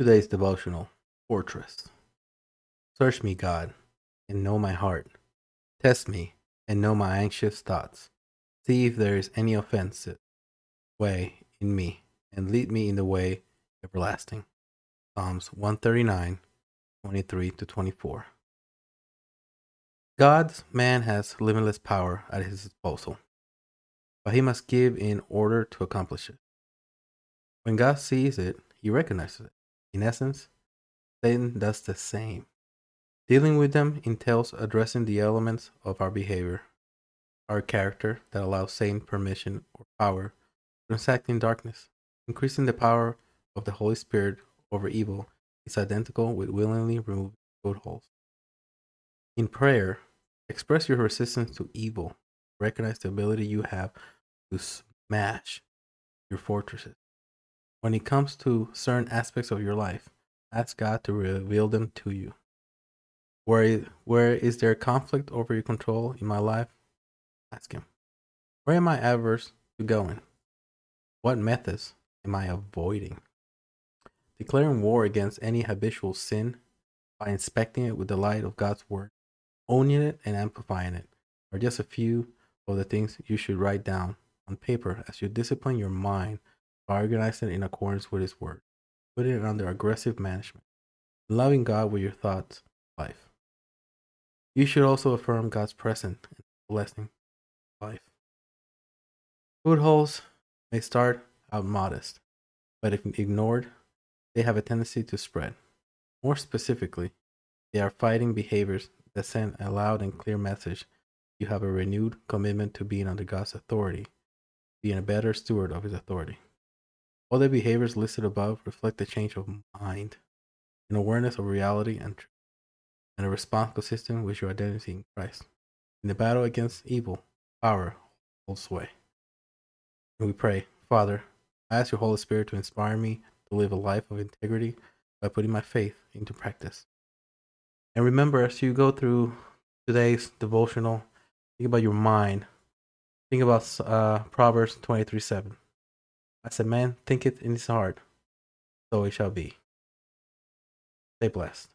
Today's devotional Fortress. Search me, God, and know my heart. Test me and know my anxious thoughts. See if there is any offensive way in me, and lead me in the way everlasting. Psalms 139, 23 to 24. God's man has limitless power at his disposal, but he must give in order to accomplish it. When God sees it, he recognizes it. In essence, Satan does the same. Dealing with them entails addressing the elements of our behavior, our character that allows Satan permission or power to transact in darkness. Increasing the power of the Holy Spirit over evil is identical with willingly removing footholds. In prayer, express your resistance to evil. Recognize the ability you have to smash your fortresses. When it comes to certain aspects of your life, ask God to reveal them to you. Where, where is there conflict over your control in my life? Ask Him. Where am I averse to going? What methods am I avoiding? Declaring war against any habitual sin by inspecting it with the light of God's Word, owning it and amplifying it are just a few of the things you should write down on paper as you discipline your mind organize it in accordance with His Word, putting it under aggressive management, loving God with your thoughts, life. You should also affirm God's presence and blessing life. Footholds may start out modest, but if ignored, they have a tendency to spread. More specifically, they are fighting behaviors that send a loud and clear message you have a renewed commitment to being under God's authority, being a better steward of His authority. All the behaviors listed above reflect a change of mind, an awareness of reality and truth, and a response consistent with your identity in Christ. In the battle against evil, power holds sway. And we pray, Father, I ask your Holy Spirit to inspire me to live a life of integrity by putting my faith into practice. And remember, as you go through today's devotional, think about your mind. Think about uh, Proverbs 23 7. As a man thinketh in his heart, so it shall be. Stay blessed.